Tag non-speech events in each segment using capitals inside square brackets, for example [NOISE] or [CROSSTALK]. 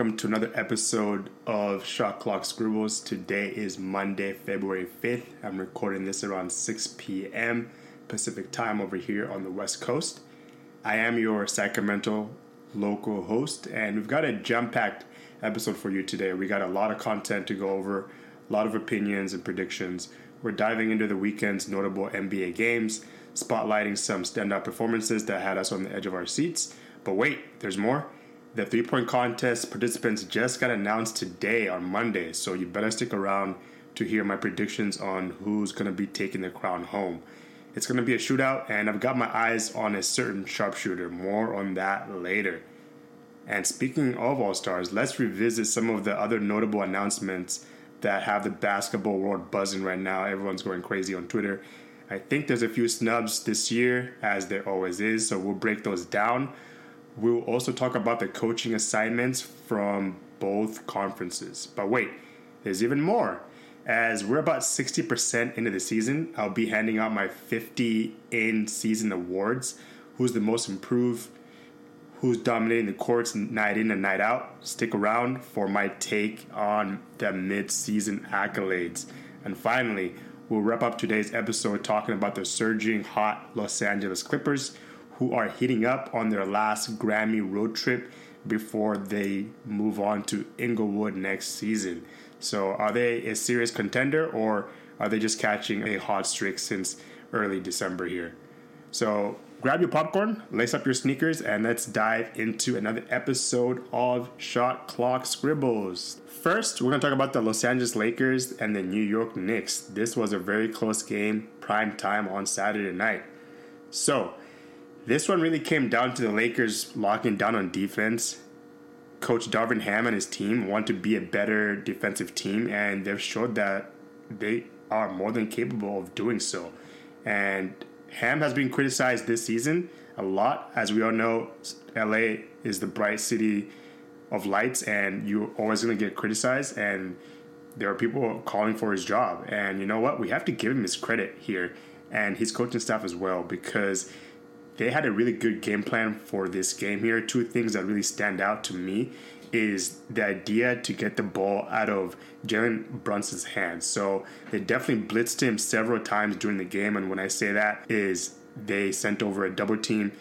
welcome to another episode of Shot Clock Scribbles. Today is Monday, February 5th. I'm recording this around 6 p.m. Pacific time over here on the West Coast. I am your Sacramento local host, and we've got a jam packed episode for you today. We got a lot of content to go over, a lot of opinions and predictions. We're diving into the weekend's notable NBA games, spotlighting some standout performances that had us on the edge of our seats. But wait, there's more. The three point contest participants just got announced today on Monday, so you better stick around to hear my predictions on who's going to be taking the crown home. It's going to be a shootout, and I've got my eyes on a certain sharpshooter. More on that later. And speaking of All Stars, let's revisit some of the other notable announcements that have the basketball world buzzing right now. Everyone's going crazy on Twitter. I think there's a few snubs this year, as there always is, so we'll break those down. We'll also talk about the coaching assignments from both conferences. But wait, there's even more. As we're about 60% into the season, I'll be handing out my 50 in season awards. Who's the most improved? Who's dominating the courts night in and night out? Stick around for my take on the mid season accolades. And finally, we'll wrap up today's episode talking about the surging hot Los Angeles Clippers who are hitting up on their last Grammy road trip before they move on to Inglewood next season. So, are they a serious contender or are they just catching a hot streak since early December here? So, grab your popcorn, lace up your sneakers, and let's dive into another episode of Shot Clock Scribbles. First, we're going to talk about the Los Angeles Lakers and the New York Knicks. This was a very close game, prime time on Saturday night. So, this one really came down to the Lakers locking down on defense. Coach Darvin Ham and his team want to be a better defensive team, and they've showed that they are more than capable of doing so. And Ham has been criticized this season a lot. As we all know, LA is the bright city of lights, and you're always going to get criticized. And there are people calling for his job. And you know what? We have to give him his credit here and his coaching staff as well because they had a really good game plan for this game here. Two things that really stand out to me is the idea to get the ball out of Jalen Brunson's hands. So they definitely blitzed him several times during the game, and when I say that is they sent over a double team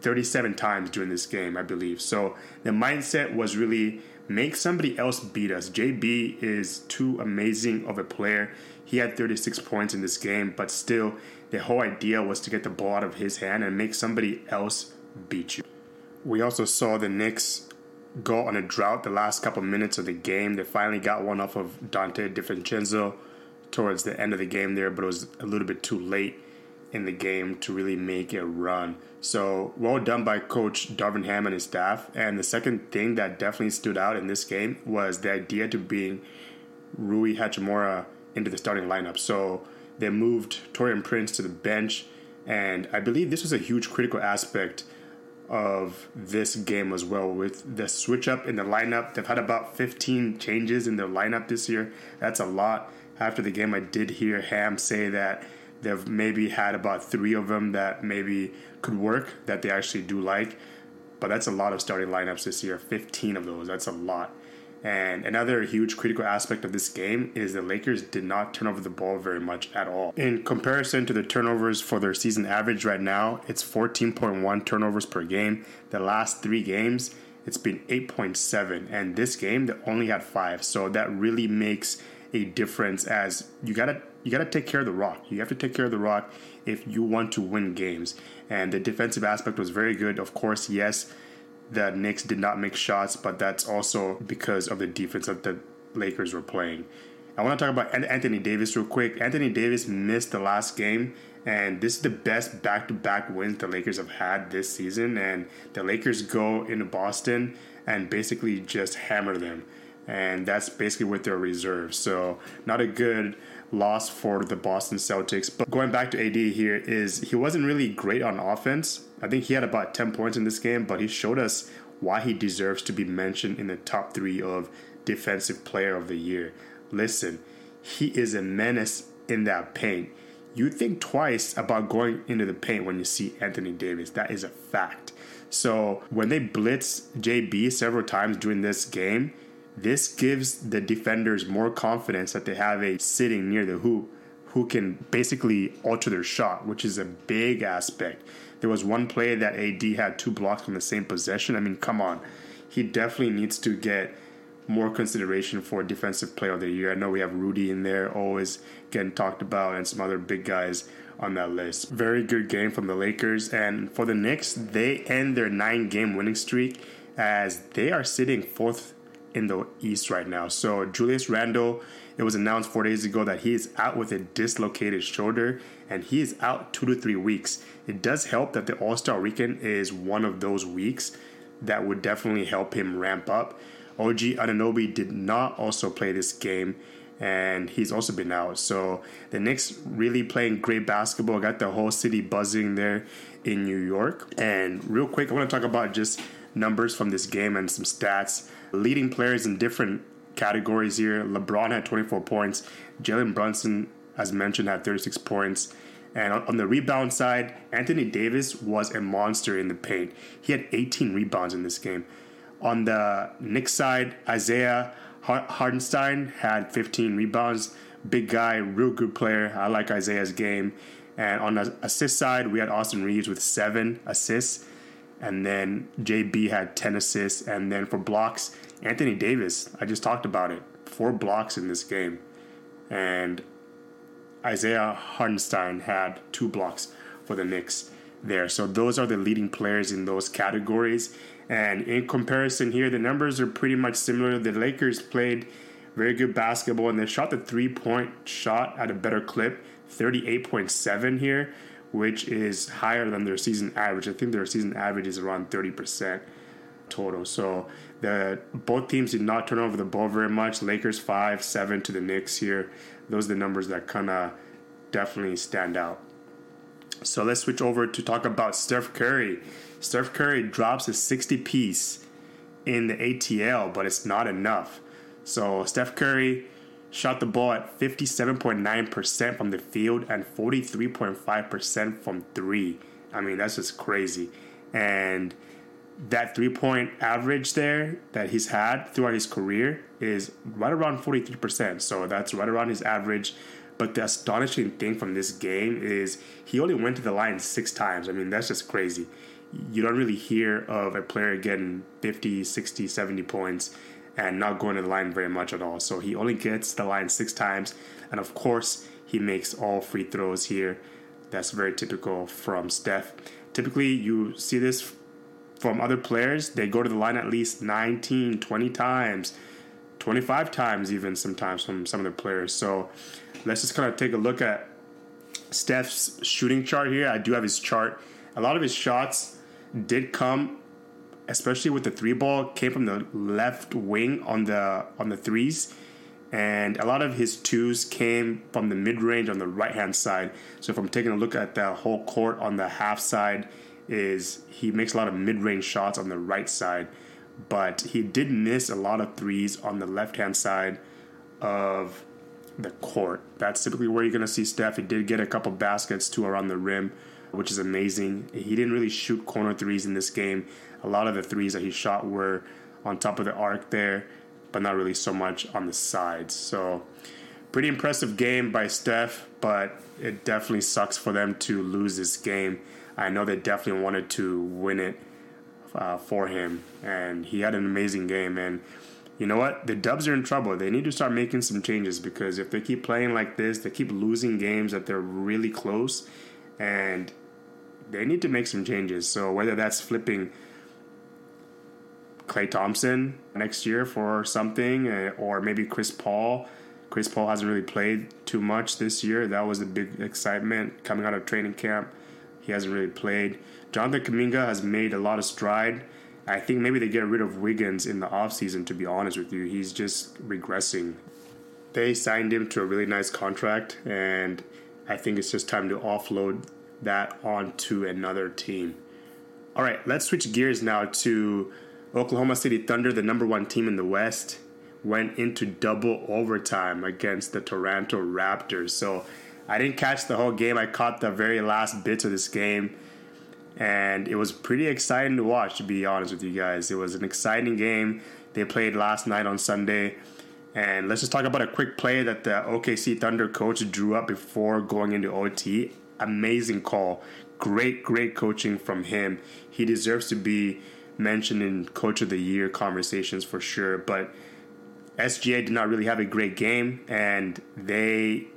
37 times during this game, I believe. So the mindset was really make somebody else beat us. JB is too amazing of a player. He had 36 points in this game, but still the whole idea was to get the ball out of his hand and make somebody else beat you. We also saw the Knicks go on a drought the last couple minutes of the game. They finally got one off of Donte DiVincenzo towards the end of the game there, but it was a little bit too late in the game to really make a run. So well done by Coach Darvin Ham and his staff. And the second thing that definitely stood out in this game was the idea to bring Rui Hachimura into the starting lineup. So they moved Taurean Prince to the bench, and I believe this was a huge critical aspect of this game as well. With the switch up in the lineup, they've had about 15 changes in their lineup this year. That's a lot. After the game, I did hear Ham say that they've maybe had about three of them that maybe could work that they actually do like. But that's a lot of starting lineups this year. 15 of those. That's a lot. And another huge critical aspect of this game is the Lakers did not turn over the ball very much at all. In comparison to the turnovers for their season average right now, it's 14.1 turnovers per game. The last three games, it's been 8.7. And this game, they only had five. So that really makes a difference as you gotta you gotta take care of the rock. You have to take care of the rock if you want to win games. And the defensive aspect was very good. Of course, yes, the Knicks did not make shots, but that's also because of the defense that the Lakers were playing. I want to talk about Anthony Davis real quick. Anthony Davis missed the last game, and this is the best back to back wins the Lakers have had this season. And the Lakers go into Boston and basically just hammer them. And that's basically with their reserves. So, not a good loss for the Boston Celtics. But going back to AD here is he wasn't really great on offense. I think he had about 10 points in this game, but he showed us why he deserves to be mentioned in the top 3 of defensive player of the year. Listen, he is a menace in that paint. you think twice about going into the paint when you see Anthony Davis. That is a fact. So when they blitz JB several times during this game, this gives the defenders more confidence that they have a sitting near the hoop who can basically alter their shot, which is a big aspect. There was one play that AD had two blocks on the same possession. I mean, come on. He definitely needs to get more consideration for defensive player of the year. I know we have Rudy in there, always getting talked about, and some other big guys on that list. Very good game from the Lakers. And for the Knicks, they end their nine game winning streak as they are sitting fourth in the East right now. So Julius Randle, it was announced four days ago that he is out with a dislocated shoulder and he is out two to three weeks. It does help that the All Star weekend is one of those weeks that would definitely help him ramp up. OG Anunoby did not also play this game and he's also been out. So the Knicks really playing great basketball, got the whole city buzzing there in New York. And real quick, I want to talk about just numbers from this game and some stats. Leading players in different categories here. LeBron had 24 points. Jalen Brunson, as mentioned, had 36 points. And on the rebound side, Anthony Davis was a monster in the paint. He had 18 rebounds in this game. On the Knicks side, Isaiah Hartenstein had 15 rebounds. Big guy, real good player. I like Isaiah's game. And on the assist side, we had Austin Reaves with seven assists. And then JB had 10 assists. And then for blocks, Anthony Davis, I just talked about it. Four blocks in this game. And Isaiah Hartenstein had two blocks for the Knicks there. So those are the leading players in those categories. And in comparison here, the numbers are pretty much similar. The Lakers played very good basketball and they shot the three point shot at a better clip, 38.7 here, which is higher than their season average. I think their season average is around 30% total. So the both teams did not turn over the ball very much. Lakers five, seven to the Knicks here. Those are the numbers that kind of definitely stand out. So let's switch over to talk about Steph Curry. Steph Curry drops a 60 piece in the ATL, but it's not enough. So Steph Curry shot the ball at 57.9% from the field and 43.5% from three. I mean, that's just crazy. And that three point average there that he's had throughout his career is right around 43%. So that's right around his average. But the astonishing thing from this game is he only went to the line six times. I mean, that's just crazy. You don't really hear of a player getting 50, 60, 70 points and not going to the line very much at all. So he only gets the line six times. And of course, he makes all free throws here. That's very typical from Steph. Typically, you see this from other players. They go to the line at least 19, 20 times, 25 times, even sometimes from some of the players. So let's just kind of take a look at Steph's shooting chart here. I do have his chart. A lot of his shots did come, especially with the three ball, came from the left wing on the on the threes, and a lot of his twos came from the mid range on the right hand side. So if I'm taking a look at the whole court on the half side, is he makes a lot of mid range shots on the right side, but he did miss a lot of threes on the left hand side of the court. That's typically where you're going to see Steph. He did get a couple baskets too around the rim, which is amazing. He didn't really shoot corner threes in this game. A lot of the threes that he shot were on top of the arc there, but not really so much on the sides. So, pretty impressive game by Steph, but it definitely sucks for them to lose this game. I know they definitely wanted to win it uh, for him, and he had an amazing game. And you know what? The Dubs are in trouble. They need to start making some changes because if they keep playing like this, they keep losing games that they're really close, and they need to make some changes. So whether that's flipping Klay Thompson next year for something, uh, or maybe Chris Paul. Chris Paul hasn't really played too much this year. That was a big excitement coming out of training camp. He hasn't really played. Jonathan Kuminga has made a lot of stride I think maybe they get rid of Wiggins in the offseason, to be honest with you. He's just regressing. They signed him to a really nice contract, and I think it's just time to offload that onto another team. All right, let's switch gears now to Oklahoma City Thunder, the number one team in the West, went into double overtime against the Toronto Raptors. So I didn't catch the whole game. I caught the very last bits of this game, and it was pretty exciting to watch. To be honest with you guys, it was an exciting game. They played last night on Sunday, and let's just talk about a quick play that the OKC Thunder coach drew up before going into OT. Amazing call, great, great coaching from him. He deserves to be mentioned in Coach of the Year conversations for sure, but. SGA did not really have a great game, and they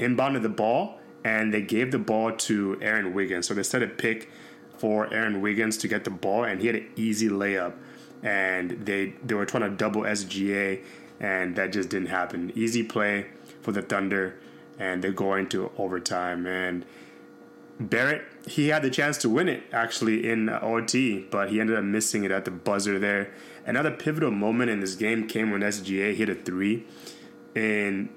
inbounded the ball and they gave the ball to Aaron Wiggins. So they set a pick for Aaron Wiggins to get the ball, and he had an easy layup. And they they were trying to double SGA, and that just didn't happen. Easy play for the Thunder, and they're going to overtime. And Barrett, he had the chance to win it actually in uh, OT, but he ended up missing it at the buzzer there. Another pivotal moment in this game came when SGA hit a three in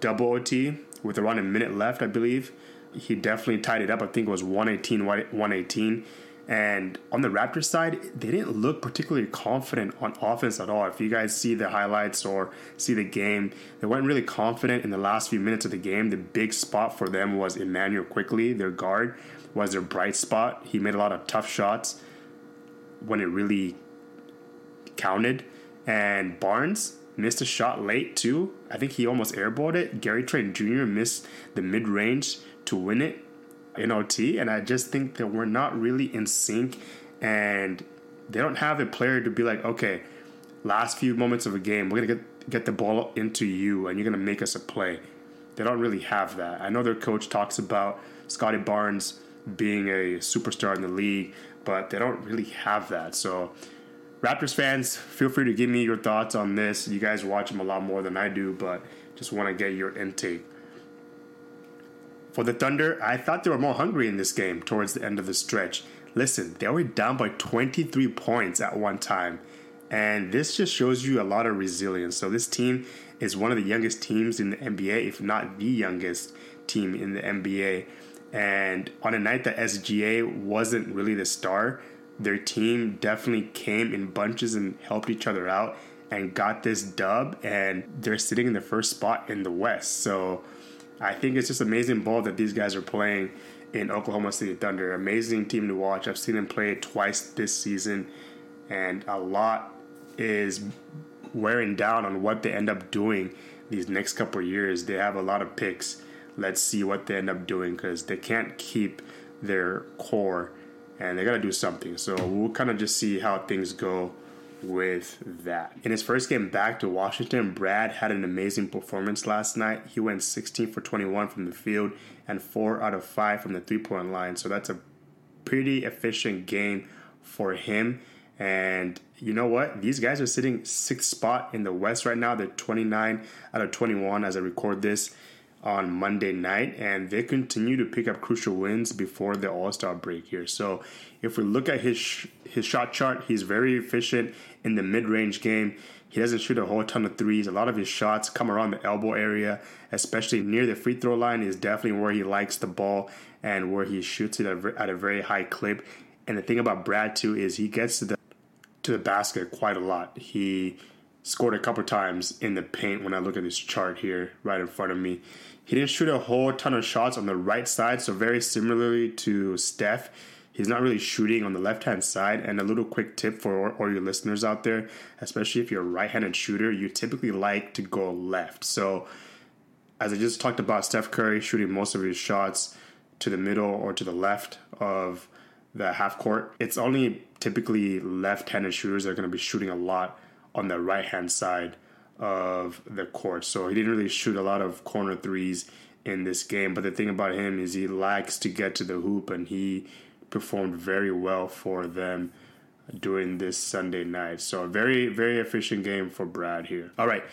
double OT with around a minute left, I believe. He definitely tied it up. I think it was 118 118. And on the Raptors side, they didn't look particularly confident on offense at all. If you guys see the highlights or see the game, they weren't really confident in the last few minutes of the game. The big spot for them was Immanuel Quickley, their guard, was their bright spot. He made a lot of tough shots when it really counted. And Barnes, missed a shot late too. I think he almost airballed it. Gary Trent Jr. missed the mid range to win it in OT, and I just think that we're not really in sync, and they don't have a player to be like, okay, last few moments of a game, we're gonna get get the ball into you, and you're gonna make us a play. They don't really have that. I know their coach talks about Scottie Barnes being a superstar in the league, but they don't really have that. So Raptors fans, feel free to give me your thoughts on this. You guys watch them a lot more than I do, but just want to get your intake. For the Thunder, I thought they were more hungry in this game towards the end of the stretch. Listen, they were down by 23 points at one time, and this just shows you a lot of resilience. So, this team is one of the youngest teams in the NBA, if not the youngest team in the NBA. And on a night that SGA wasn't really the star, their team definitely came in bunches and helped each other out and got this dub and they're sitting in the first spot in the west so i think it's just amazing ball that these guys are playing in oklahoma city thunder. Amazing team to watch. I've seen them play twice this season and a lot is wearing down on what they end up doing these next couple years. They have a lot of picks. Let's see what they end up doing because they can't keep their core and they got to do something. So we'll kind of just see how things go with that. In his first game back to Washington, Brad had an amazing performance last night. He went 16 for 21 from the field and 4 out of 5 from the three point line. So that's a pretty efficient game for him. And you know what? These guys are sitting sixth spot in the West right now. They're 29 out of 21 as I record this on Monday night, and they continue to pick up crucial wins before the All Star break here. So, if we look at his sh- his shot chart, he's very efficient in the mid range game. He doesn't shoot a whole ton of threes. A lot of his shots come around the elbow area, especially near the free throw line, is definitely where he likes the ball and where he shoots it at a very high clip. And the thing about Brad too is he gets to the to the basket quite a lot. He scored a couple times in the paint when I look at this chart here right in front of me. He didn't shoot a whole ton of shots on the right side, so very similarly to Steph, he's not really shooting on the left hand side. And a little quick tip for all your listeners out there, especially if you're a right handed shooter, you typically like to go left. So, as I just talked about, Steph Curry shooting most of his shots to the middle or to the left of the half court. It's only typically left handed shooters that are going to be shooting a lot on the right hand side of the court. So he didn't really shoot a lot of corner threes in this game. But the thing about him is he likes to get to the hoop, and he performed very well for them during this Sunday night. So a very, very efficient game for Brad here. All right.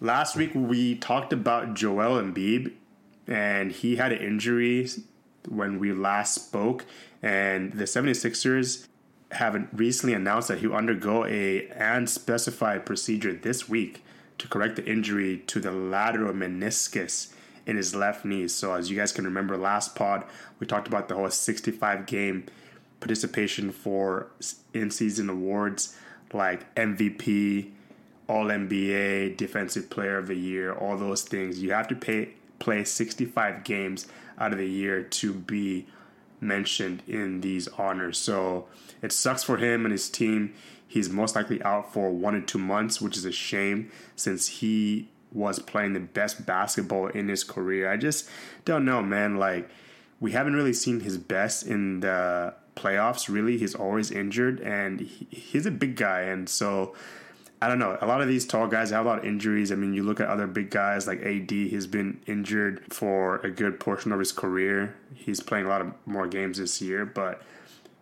Last week we talked about Joel Embiid, and he had an injury when we last spoke. And the 76ers have recently announced that he'll undergo a unspecified procedure this week to correct the injury to the lateral meniscus in his left knee. So, as you guys can remember, last pod we talked about the whole 65 game participation for in season awards like MVP, All NBA, Defensive Player of the Year, all those things. You have to pay play 65 games out of the year to be mentioned in these honors. So it sucks for him and his team. He's most likely out for one or two months, which is a shame since he was playing the best basketball in his career. I just don't know, man. Like, we haven't really seen his best in the playoffs, really. He's always injured, and he, he's a big guy. And so I don't know. A lot of these tall guys have a lot of injuries. I mean, you look at other big guys like AD, he's been injured for a good portion of his career. He's playing a lot of more games this year, but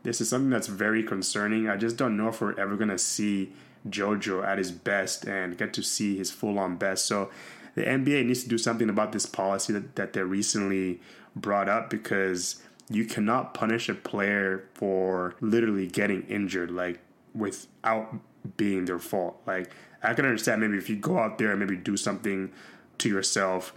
this is something that's very concerning. I just don't know if we're ever going to see JoJo at his best and get to see his full on best. So the NBA needs to do something about this policy that, that they recently brought up because you cannot punish a player for literally getting injured, like without being their fault. Like I can understand maybe if you go out there and maybe do something to yourself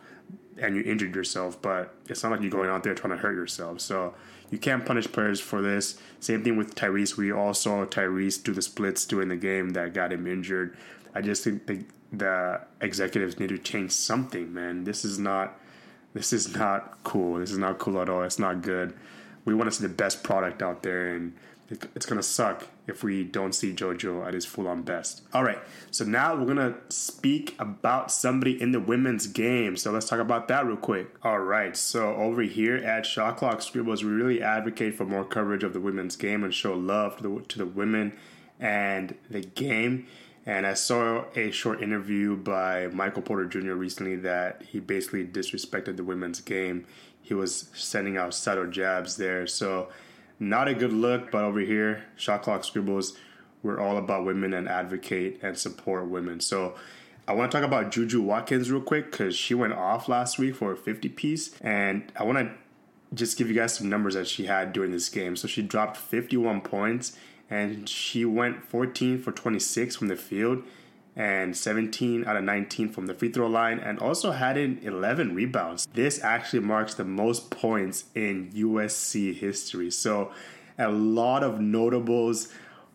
and you injured yourself, but it's not like you're going out there trying to hurt yourself. So you can't punish players for this. Same thing with Tyrese. We all saw Tyrese do the splits during the game that got him injured. I just think the, the executives need to change something, man. This is not this is not cool. This is not cool at all. It's not good. We want to see the best product out there and it's gonna suck if we don't see JoJo at his full on best. All right, so now we're gonna speak about somebody in the women's game. So let's talk about that real quick. All right, so over here at Shot Clock Scribbles, we really advocate for more coverage of the women's game and show love to the, to the women and the game. And I saw a short interview by Michael Porter Jr. recently that he basically disrespected the women's game. He was sending out subtle jabs there. So not a good look, but over here, Shot Clock Scribbles, we're all about women and advocate and support women. So I want to talk about Juju Watkins real quick because she went off last week for a 50 piece. And I want to just give you guys some numbers that she had during this game. So she dropped 51 points and she went 14 for 26 from the field and 17 out of 19 from the free throw line, and also had in 11 rebounds. This actually marks the most points in USC history. So, a lot of notables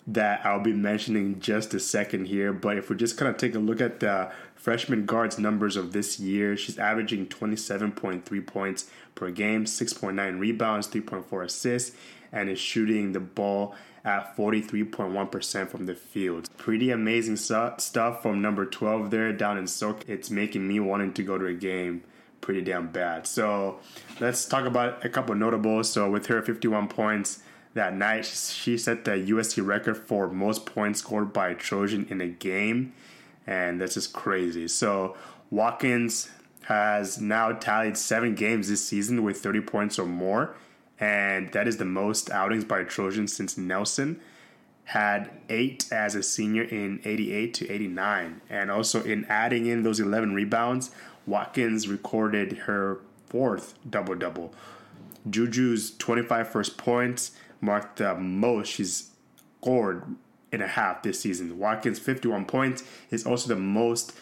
that I'll be mentioning just a second here. But if we just kind of take a look at the freshman guard's numbers of this year, she's averaging 27.3 points per game, 6.9 rebounds, 3.4 assists, and is shooting the ball at 43.1% from the field. Pretty amazing stuff from number 12 there down in SoCal. It's making me wanting to go to a game pretty damn bad. So let's talk about a couple notables. So with her 51 points that night, she set the USC record for most points scored by a Trojan in a game. And that's just crazy. So Watkins has now tallied seven games this season with 30 points or more and that is the most outings by a Trojan since Nelson had eight as a senior in 88 to 89. And also in adding in those 11 rebounds, Watkins recorded her fourth double double. Juju's 25 first points marked the most she's scored in a half this season. Watkins' 51 points is also the most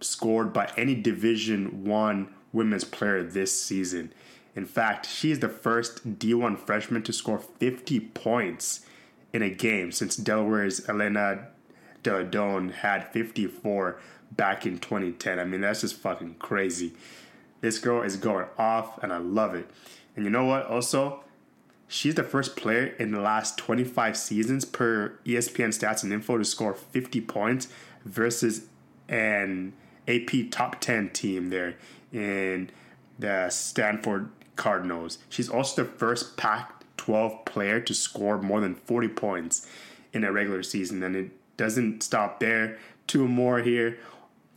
scored by any Division One women's player this season. In fact, she is the first D1 freshman to score 50 points in a game since Delaware's Elena Delle had 54 back in 2010. I mean, that's just fucking crazy. This girl is going off, and I love it. And you know what? Also, she's the first player in the last 25 seasons per ESPN stats and info to score 50 points versus an AP top 10 team there in the Stanford Cardinals. She's also the first Pac 12 player to score more than 40 points in a regular season. And it doesn't stop there. Two more here.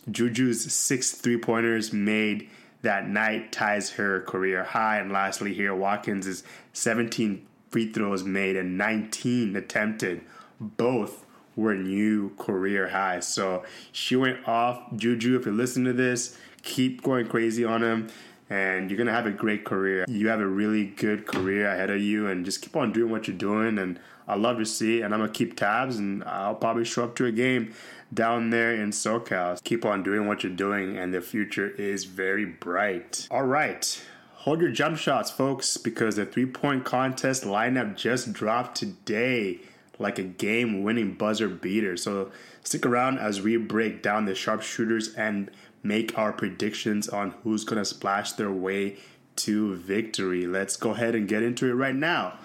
Juju's six three pointers made that night ties her career high. And lastly, here, Watkins' is 17 free throws made and 19 attempted. Both were new career highs. So she went off. Juju, if you're listening to this, keep going crazy on him and you're gonna have a great career. You have a really good career ahead of you, and just keep on doing what you're doing. And I love to see, and I'm gonna keep tabs, and I'll probably show up to a game down there in SoCal. Keep on doing what you're doing, and the future is very bright. All right. Hold your jump shots, folks, because the three point contest lineup just dropped today like a game winning buzzer beater. So stick around as we break down the sharpshooters and make our predictions on who's going to splash their way to victory. Let's go ahead and get into it right now.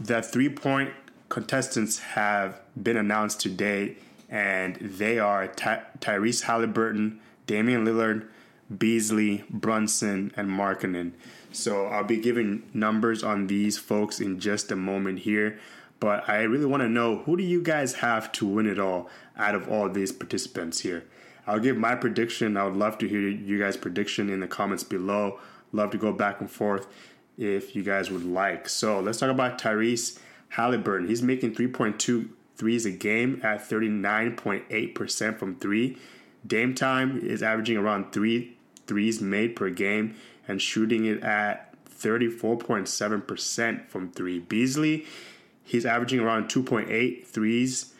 The three point contestants have been announced today, and they are Ty- Tyrese Halliburton, Damian Lillard, Beasley, Brunson, and Markkanen. So I'll be giving numbers on these folks in just a moment here. But I really want to know who do you guys have to win it all out of all these participants here? I'll give my prediction. I would love to hear you guys' prediction in the comments below. Love to go back and forth if you guys would like. So let's talk about Tyrese Halliburton. He's making 3.2 threes a game at 39.8% from three. Dame time is averaging around three threes made per game and shooting it at 34.7% from three. Beasley, he's averaging around 2.8 threes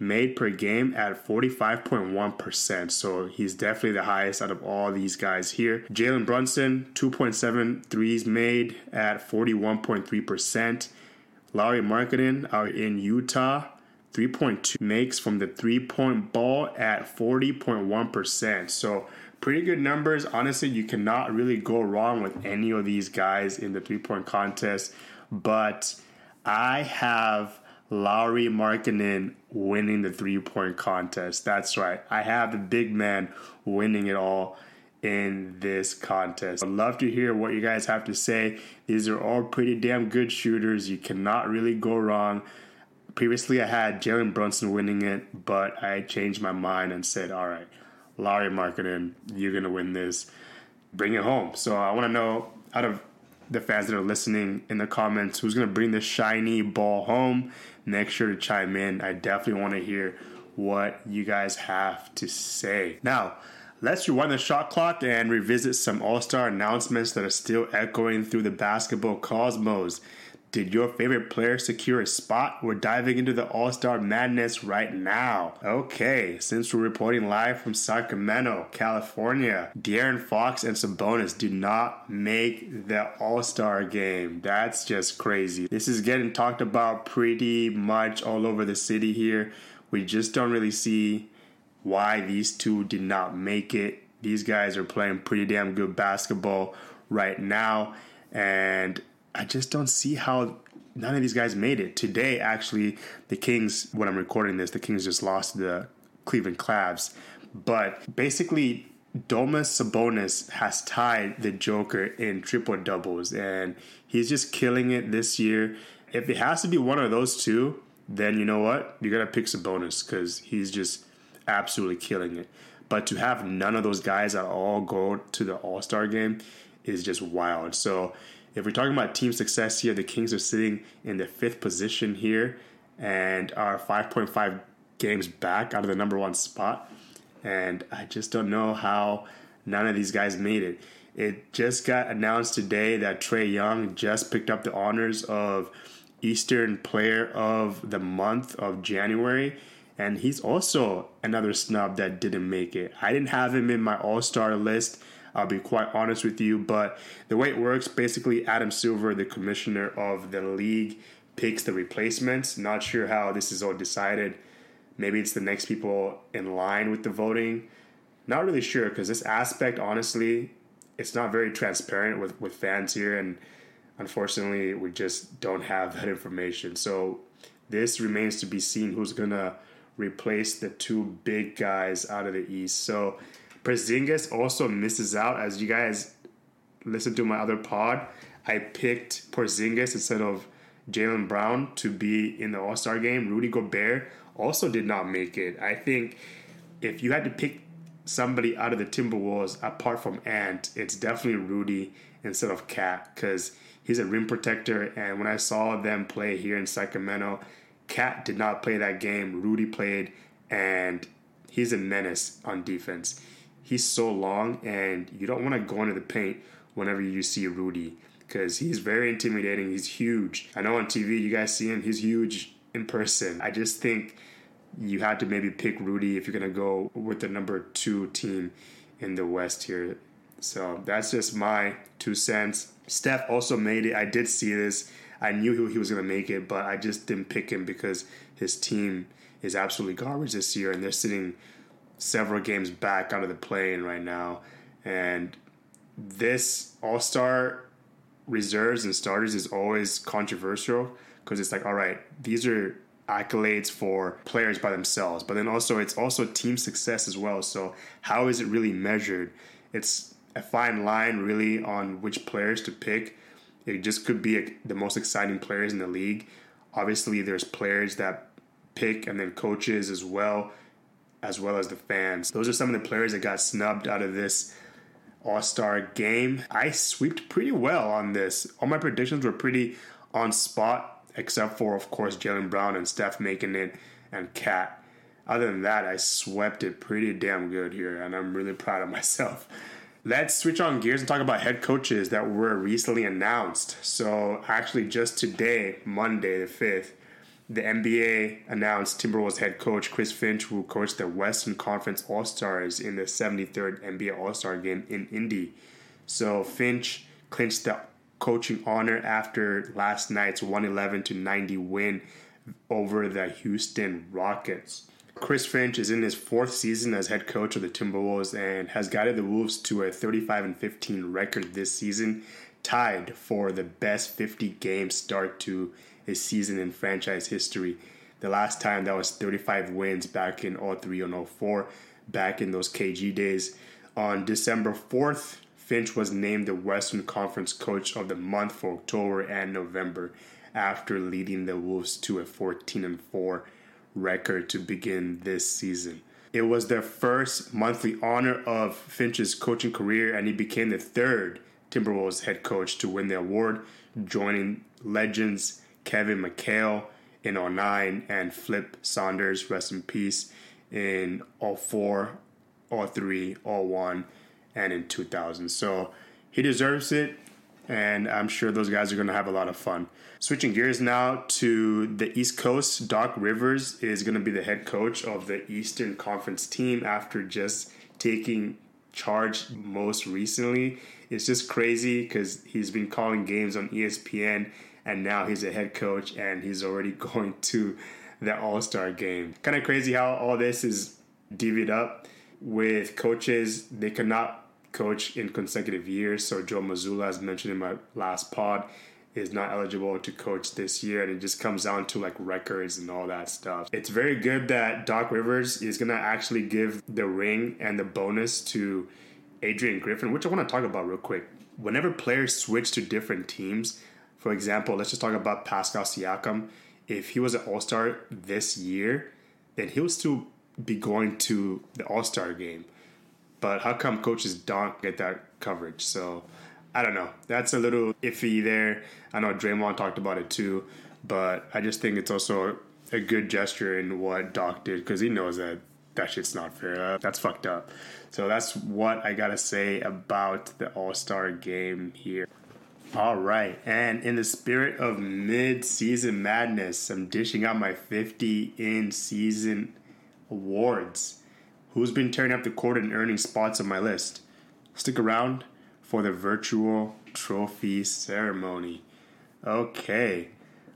made per game at 45.1%. So he's definitely the highest out of all these guys here. Jalen Brunson, 2.7 threes made at 41.3%. Lauri Markkanen out in Utah, 3.2 makes from the three point ball at 40.1%. So pretty good numbers. Honestly, you cannot really go wrong with any of these guys in the three point contest. But I have Lauri Markkanen winning the three point contest. That's right. I have the big man winning it all in this contest. I'd love to hear what you guys have to say. These are all pretty damn good shooters. You cannot really go wrong. Previously, I had Jalen Brunson winning it, but I changed my mind and said, all right, Lauri Markkanen, you're going to win this. Bring it home. So I want to know out of the fans that are listening in the comments who's going to bring the shiny ball home. Make sure to chime in. I definitely want to hear what you guys have to say. Now, let's rewind the shot clock and revisit some All Star announcements that are still echoing through the basketball cosmos. Did your favorite player secure a spot? We're diving into the All Star madness right now. Okay, since we're reporting live from Sacramento, California, De'Aaron Fox and Sabonis do not make the All Star game. That's just crazy. This is getting talked about pretty much all over the city here. We just don't really see why these two did not make it. These guys are playing pretty damn good basketball right now. And I just don't see how none of these guys made it. Today, actually, the Kings, when I'm recording this, the Kings just lost the Cleveland Cavs. But basically, Domas Sabonis has tied the Joker in triple doubles, and he's just killing it this year. If it has to be one of those two, then you know what? You gotta pick Sabonis because he's just absolutely killing it. But to have none of those guys at all go to the All Star game is just wild. So if we're talking about team success here, the Kings are sitting in the fifth position here and are 5.5 games back out of the number one spot. And I just don't know how none of these guys made it. It just got announced today that Trae Young just picked up the honors of Eastern Player of the Month of January. And he's also another snub that didn't make it. I didn't have him in my all star list I'll be quite honest with you. But the way it works, basically, Adam Silver, the commissioner of the league, picks the replacements. Not sure how this is all decided. Maybe it's the next people in line with the voting. Not really sure because this aspect, honestly, it's not very transparent with, with fans here. And unfortunately, we just don't have that information. So this remains to be seen who's going to replace the two big guys out of the East. So Porzingis also misses out. As you guys listen to my other pod, I picked Porzingis instead of Jaylen Brown to be in the All Star game. Rudy Gobert also did not make it. I think if you had to pick somebody out of the Timberwolves apart from Ant, it's definitely Rudy instead of Cat because he's a rim protector. And when I saw them play here in Sacramento, Cat did not play that game. Rudy played, and he's a menace on defense he's so long, and you don't want to go into the paint whenever you see Rudy because he's very intimidating. He's huge. I know on TV you guys see him; he's huge in person. I just think you had to maybe pick Rudy if you're gonna go with the number two team in the West here. So that's just my two cents. Steph also made it. I did see this. I knew he was gonna make it, but I just didn't pick him because his team is absolutely garbage this year, and they're sitting several games back out of the play-in right now, and this All Star reserves and starters is always controversial because it's like, all right, these are accolades for players by themselves, but then also it's also team success as well. So how is it really measured? It's a fine line really on which players to pick. It just could be a, the most exciting players in the league. Obviously, there's players that pick and then coaches as well, as well as the fans. Those are some of the players that got snubbed out of this All Star game. I swept pretty well on this. All my predictions were pretty on spot, except for, of course, Jaylen Brown and Steph making it and Cat. Other than that, I swept it pretty damn good here, and I'm really proud of [LAUGHS] myself. Let's switch on gears and talk about head coaches that were recently announced. So, actually, just today, Monday the 5th, the NBA announced Timberwolves head coach Chris Finch will coach the Western Conference All Stars in the 73rd NBA All Star game in Indy. So Finch clinched the coaching honor after last night's 111 to 90 win over the Houston Rockets. Chris Finch is in his fourth season as head coach of the Timberwolves and has guided the Wolves to a 35 and 15 record this season, tied for the best 50 game start to a season in franchise history. The last time that was 35 wins back in 03 and 04, back in those KG days. On December 4th, Finch was named the Western Conference Coach of the Month for October and November after leading the Wolves to a 14 and 4 record to begin this season. It was their first monthly honor of Finch's coaching career, and he became the third Timberwolves head coach to win the award, joining legends Kevin McHale in 09 and Flip Saunders, rest in peace, in 04, 03, 01, and in 2000. So he deserves it, and I'm sure those guys are going to have a lot of fun. Switching gears now to the East Coast, Doc Rivers is going to be the head coach of the Eastern Conference team after just taking charge most recently. It's just crazy because he's been calling games on ESPN and now he's a head coach and he's already [LAUGHS] going to the All Star game. Kind of crazy how all this is divvied up with coaches. They cannot coach in consecutive years. So Joe Mazzulla, as mentioned in my last pod, is not eligible to coach this year, and it just comes down to like records and all that stuff. It's very good that Doc Rivers is gonna actually give the ring and the bonus to Adrian Griffin, which I want to talk about real quick. Whenever players switch to different teams, for example, let's just talk about Pascal Siakam. If he was an All Star this year, then he'll still be going to the All Star game. But how come coaches don't get that coverage? So I don't know. That's a little iffy there. I know Draymond talked about it too, but I just think it's also a good gesture in what Doc did because he knows that that shit's not fair. Uh, that's fucked up. So that's what I gotta say about the All Star game here. All right, and in the spirit of mid-season madness, I'm dishing out my 50 in season awards. Who's been turning up the court and earning spots on my list? Stick around for the virtual trophy ceremony. Okay,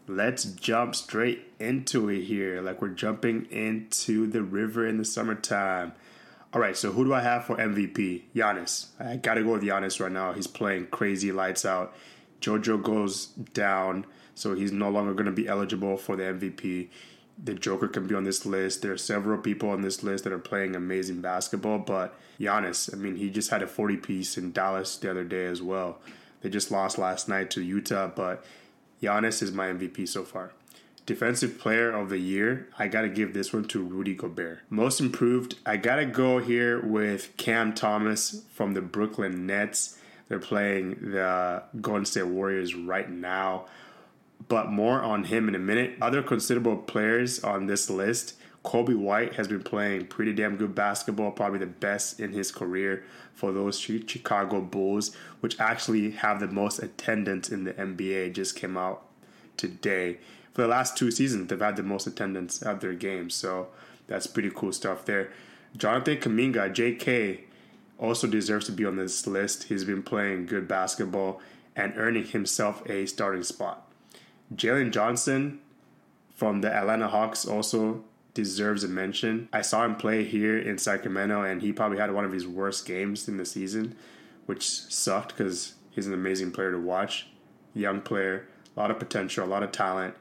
let's jump straight into it here, like we're jumping into the river in the summertime. All right, so who do I have for MVP? Giannis. I gotta go with Giannis right now. He's playing crazy lights out. JoJo goes down, so he's no longer going to be eligible for the MVP. The Joker can be on this list. There are several people on this list that are playing amazing basketball, but Giannis, I mean, he just had a 40 piece in Dallas the other day as well. They just lost last night to Utah, but Giannis is my MVP so far. Defensive Player of the Year, I gotta give this one to Rudy Gobert. Most improved, I gotta go here with Cam Thomas from the Brooklyn Nets. They're playing the Golden State Warriors right now, but more on him in a minute. Other considerable players on this list Coby White has been playing pretty damn good basketball, probably the best in his career for those Chicago Bulls, which actually have the most attendance in the NBA. Just came out today for the last two seasons, they've had the most attendance at their games. So that's pretty cool stuff there. Jonathan Kuminga, JK, also deserves to be on this list. He's been playing good basketball and earning himself a starting spot. Jalen Johnson from the Atlanta Hawks also deserves a mention. I saw him play here in Sacramento, and he probably had one of his worst games in the season, which sucked because he's an amazing player to watch. Young player, a lot of potential, a lot of talent.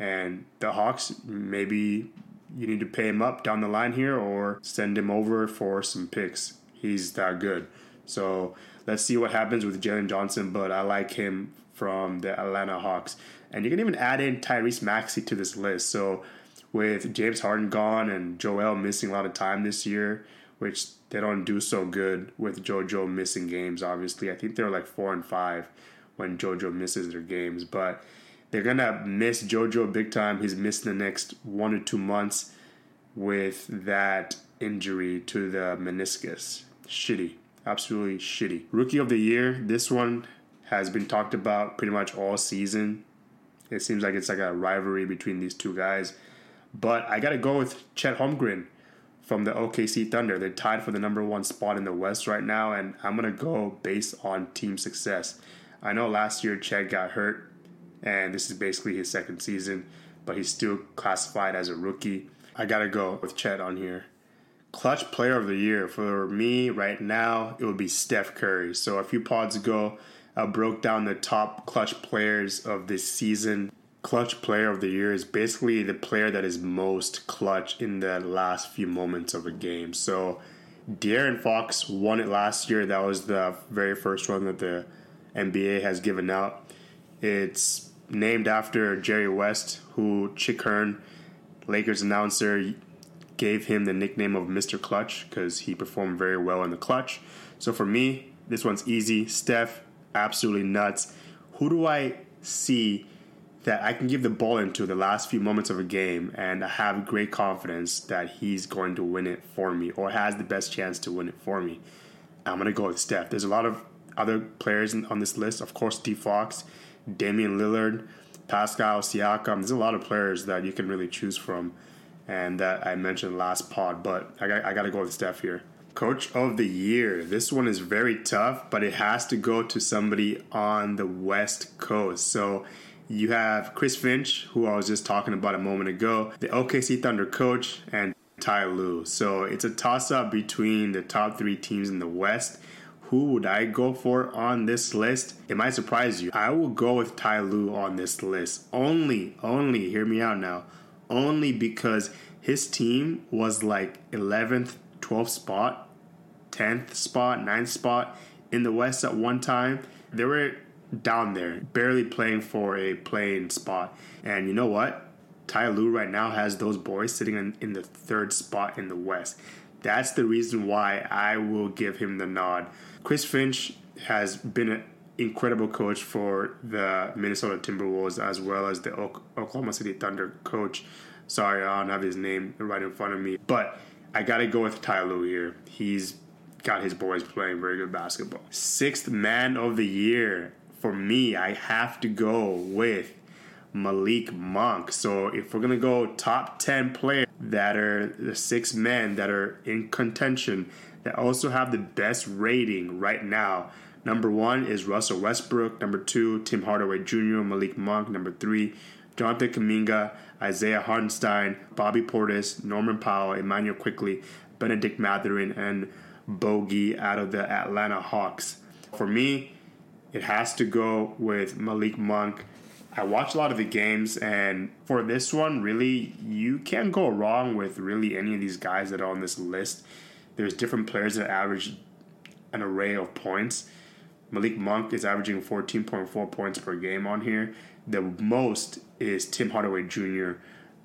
And the Hawks, maybe you need to pay him up down the line here or send him over for some picks. He's that good. So let's see what happens with Jalen Johnson, but I like him from the Atlanta Hawks. And you can even add in Tyrese Maxey to this list. So with James Harden gone and Joel missing a lot of time this year, which they don't do so good with JoJo missing games, obviously. I think they're like four and five when JoJo misses their games. But they're gonna miss JoJo big time. He's missed the next one or two months with that injury to the meniscus. Shitty. Absolutely shitty. Rookie of the year, this one has been talked about pretty much all season. It seems like it's like a rivalry between these two guys. But I got to go with Chet Holmgren from the OKC Thunder. They're tied for the number one spot in the West right now, and I'm to go based on team success. I know last year Chet got hurt, and this is basically his second season, but he's still classified as a rookie. I got to go with Chet on here. Clutch player of the year for me right now, it would be Steph Curry. So a few pods ago, I broke down the top clutch players of this season clutch player of the year is basically the player that is most clutch in the last few moments of a game. So De'Aaron Fox won it last year. That was the very first one that the NBA has given out. It's named after Jerry West, who Chick Hearn, Lakers announcer, gave him the nickname of Mr. Clutch because he performed very well in the clutch. So for me, this one's easy. Steph, absolutely nuts. Who do I see that I can give the ball into the last few moments of a game and I have great confidence that he's going to win it for me or has the best chance to win it for me. I'm going to go with Steph. There's a lot of other players on this list. Of course, Steve Fox, Damian Lillard, Pascal Siakam. There's a lot of players that you can really choose from and that I mentioned last pod, but I got, I got to go with Steph here. Coach of the year. This one is very tough, but it has to go to somebody on the West Coast. So you have Chris Finch, who I was just talking about a moment ago, the OKC Thunder coach, and Ty Lue. So it's a toss up between the top three teams in the West. Who would I go for on this list? It might surprise you. I will go with Ty Lue on this list. Only, only, hear me out now, only because his team was like 11th, 12th spot, 10th spot, 9th spot in the West at one time. They were down there, barely playing for a playing spot. And you know what? Ty Lue right now has those boys sitting in, in the third spot in the West. That's the reason why I will give him the nod. Chris Finch has been an incredible coach for the Minnesota Timberwolves as well as the Oklahoma City Thunder coach. Sorry, I don't have his name right in front of me. But I got to go with Ty Lue here. He's got his boys playing very good basketball. Sixth man of the year for me, I have to go with Malik Monk. So if we're gonna go top ten players that are the six men that are in contention that also have the best rating right now. Number one is Russell Westbrook. Number two, Tim Hardaway Jr., Malik Monk. Number three, Jonathan Kuminga, Isaiah Hartenstein, Bobby Portis, Norman Powell, Immanuel Quickley, Benedict Mathurin, and Bogey out of the Atlanta Hawks. For me, it has to go with Malik Monk. I watch a lot of the games, and for this one, really, you can't go wrong with really any of these guys that are on this list. There's different players that average an array of points. Malik Monk is averaging 14.4 points per game on here. The most is Tim Hardaway Jr.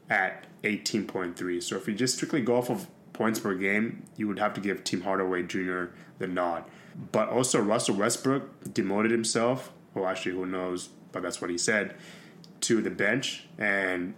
at 18.3. So if you just strictly go off of points per game, you would have to give Tim Hardaway Jr. the nod. But also, Russell Westbrook demoted himself. Well, actually, who knows? But that's what he said to the bench, and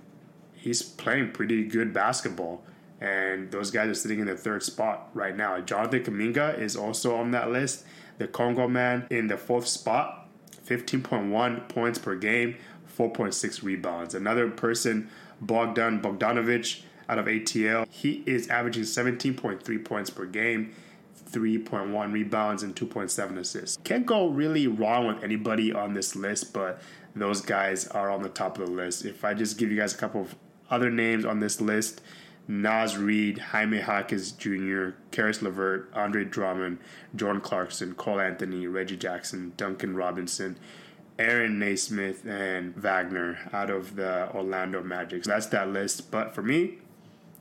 he's playing pretty good basketball. And those guys are sitting in the third spot right now. Jonathan Kuminga is also on that list. The Congo man in the fourth spot, 15.1 points per game, 4.6 rebounds. Another person, Bogdan Bogdanovic out of ATL, he is averaging 17.3 points per game, 3.1 rebounds and 2.7 assists. Can't go really wrong with anybody on this list, but those guys are on the top of the list. If I just give you guys a couple of other names on this list Naz Reid, Jaime Jaquez Jr., Caris LeVert, Andre Drummond, Jordan Clarkson, Cole Anthony, Reggie Jackson, Duncan Robinson, Aaron Nesmith, and Wagner out of the Orlando Magic. So that's that list. But for me,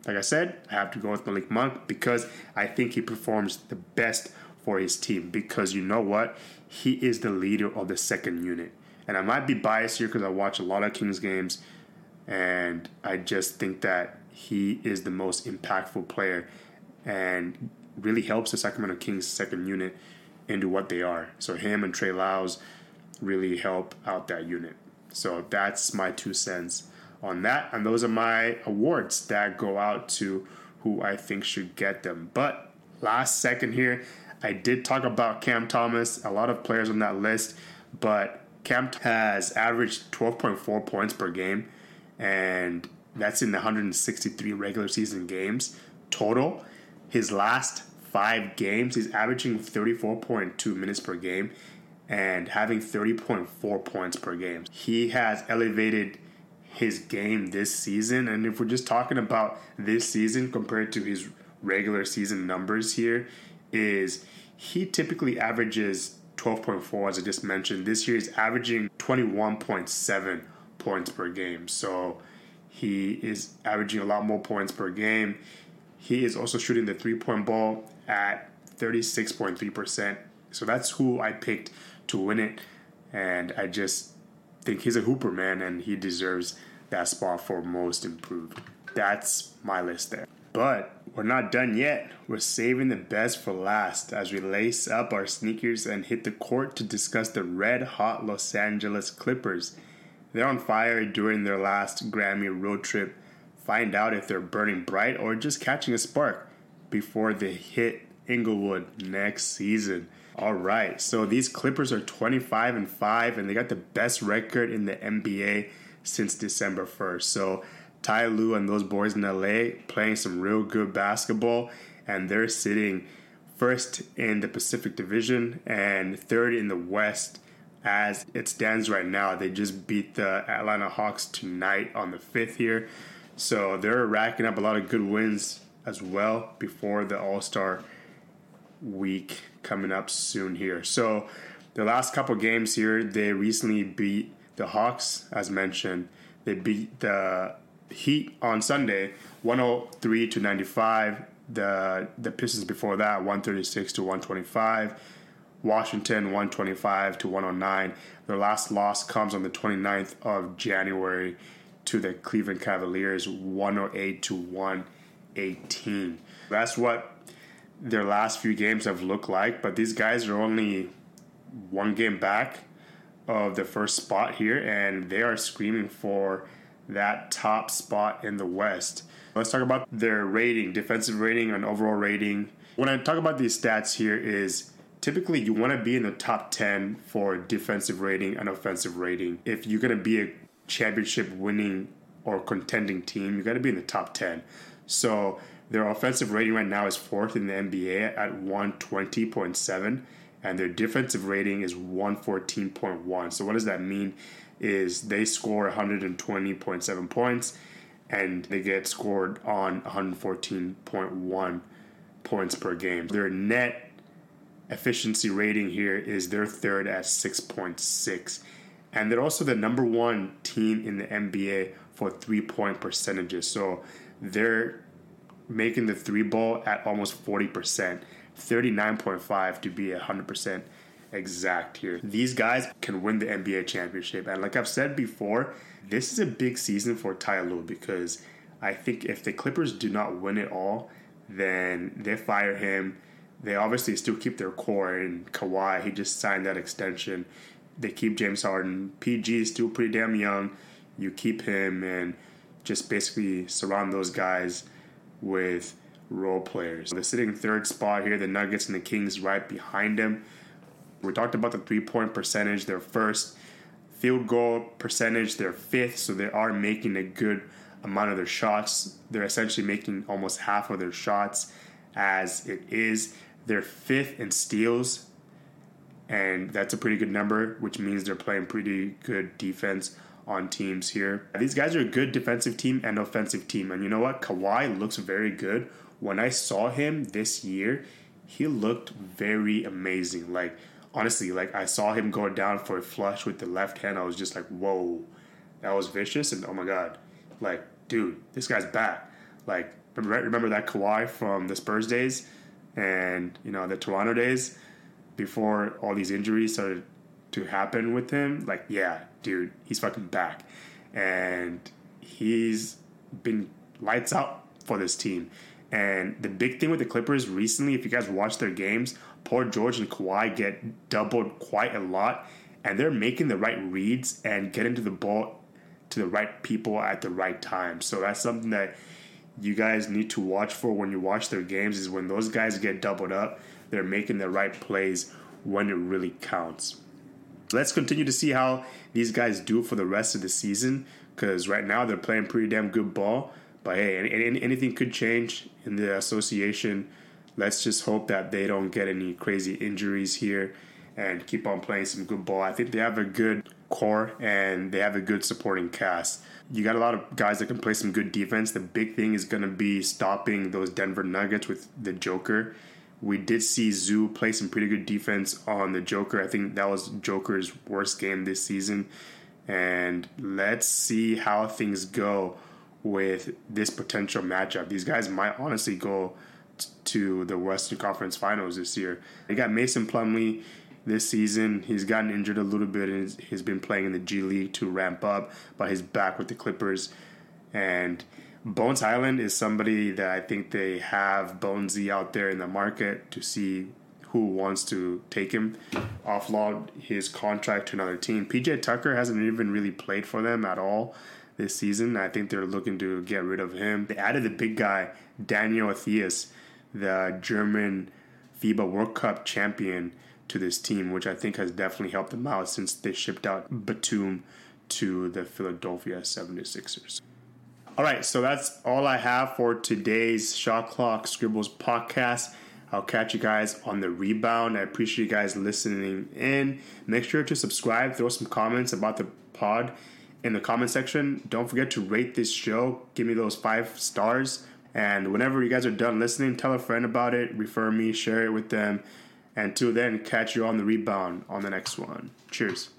like I said, I have to go with Malik Monk because I think he performs the best for his team. Because you know what? He is the leader of the second unit. And I might be biased here because I watch a lot of Kings games, and I just think that he is the most impactful player and really helps the Sacramento Kings second unit into what they are. So him and Trey Lyles really help out that unit. So that's my two cents on that. And those are my awards that go out to who I think should get them. But last second here, I did talk about Cam Thomas, a lot of players on that list, but Cam has averaged 12.4 points per game, and that's in the 163 regular season games total. His last five games, he's averaging 34.2 minutes per game and having 30.4 points per game. He has elevated his game this season. And if we're just talking about this season compared to his regular season numbers here, is he typically averages 12.4 as I just mentioned. This year he's averaging 21.7 points per game. So he is averaging a lot more points per game. He is also shooting the three point ball at 36.3%. So that's who I picked to win it. And I just think he's a hooper, man, and he deserves that spot for most improved. That's my list there. But we're not done yet. We're saving the best for last as we lace up our sneakers and hit the court to discuss the red hot Los Angeles Clippers. They're on fire during their last Grammy road trip. Find out if they're burning bright or just catching a spark before they hit Inglewood next season. All right, so these Clippers are 25 and 5, and they got the best record in the NBA since December 1st. So Ty Lue and those boys in LA playing some real good basketball, and they're sitting first in the Pacific Division and third in the West as it stands right now. They just beat the Atlanta Hawks tonight on the 5th here. So they're racking up a lot of good wins as well before the All Star week coming up soon here. So the last couple games here, they recently beat the Hawks, as mentioned. They beat the Heat on Sunday, 103 to 95. The the Pistons before that, 136 to 125. Washington 125 to 109. Their last loss comes on the 29th of January to the Cleveland Cavaliers 108 to 118. That's what their last few games have looked like, but these guys are only one game back of the first spot here, and they are screaming for that top spot in the West. Let's talk about their rating, defensive rating, and overall rating. When I talk about these stats here, is typically you want to be in the top 10 for defensive rating and offensive rating. If you're going to be a championship winning or contending team, you got to be in the top 10. So their offensive rating right now is fourth in the NBA at 120.7, and their defensive rating is 114.1. So, what does that mean? Is they score 120.7 points and they get scored on 114.1 points per game. Their net efficiency rating here is their third at 6.6. And they're also the number one team in the NBA for three point percentages. So they're making the three ball at almost 40%, 39.5 to be 100% exact here. These guys can win the NBA championship. And like I've said before, this is a big season for Ty Lue because I think if the Clippers do not win it all, then they fire him. They obviously still keep their core and Kawhi. He just signed that extension. They keep James Harden. PG is still pretty damn young. You keep him and just basically surround those guys with role players. They're sitting third spot here. The Nuggets and the Kings right behind them. We talked about the three point percentage. They're first. Field goal percentage, they're fifth. So they are making a good amount of their shots. They're essentially making almost half of their shots as it is. They're fifth in steals, and that's a pretty good number, which means they're playing pretty good defense on teams here. These guys are a good defensive team and offensive team. And you know what? Kawhi looks very good. When I saw him this year, he looked very amazing. Like, honestly, like I saw him go down for a flush with the left hand. I was just like, whoa, that was vicious. And oh my God, like, dude, this guy's back. Like, remember that Kawhi from the Spurs days and, you know, the Toronto days before all these injuries started to happen with him? Like, yeah, dude, he's fucking back. And he's been lights out for this team. And the big thing with the Clippers recently, if you guys watch their games, Paul George and Kawhi get doubled quite a lot, and they're making the right reads and getting to the ball to the right people at the right time. So that's something that you guys need to watch for when you watch their games is when those guys get doubled up, they're making the right plays when it really counts. Let's continue to see how these guys do for the rest of the season because right now they're playing pretty damn good ball. But hey, any, anything could change in the association. Let's just hope that they don't get any crazy injuries here and keep on playing some good ball. I think they have a good core and they have a good supporting cast. You got a lot of guys that can play some good defense. The big thing is going to be stopping those Denver Nuggets with the Joker. We did see Zu play some pretty good defense on the Joker. I think that was Joker's worst game this season. And let's see how things go with this potential matchup. These guys might honestly go t- to the Western Conference Finals this year. They got Mason Plumlee this season. He's gotten injured a little bit and he's been playing in the G League to ramp up, but he's back with the Clippers. And Bones Hyland is somebody that I think they have Bonesy out there in the market to see who wants to take him, offload his contract to another team. PJ Tucker hasn't even really played for them at all this season. I think they're looking to get rid of him. They added the big guy, Daniel Theis, the German FIBA World Cup champion, to this team, which I think has definitely helped them out since they shipped out Batum to the Philadelphia 76ers. All right, so that's all I have for today's Shot Clock Scribbles podcast. I'll catch you guys on the rebound. I appreciate you guys listening in. Make sure to subscribe, throw some comments about the pod in the comment section. Don't forget to rate this show. Give me those five stars. And whenever you guys are done listening, tell a friend about it, refer me, share it with them. Until then, catch you on the rebound on the next one. Cheers.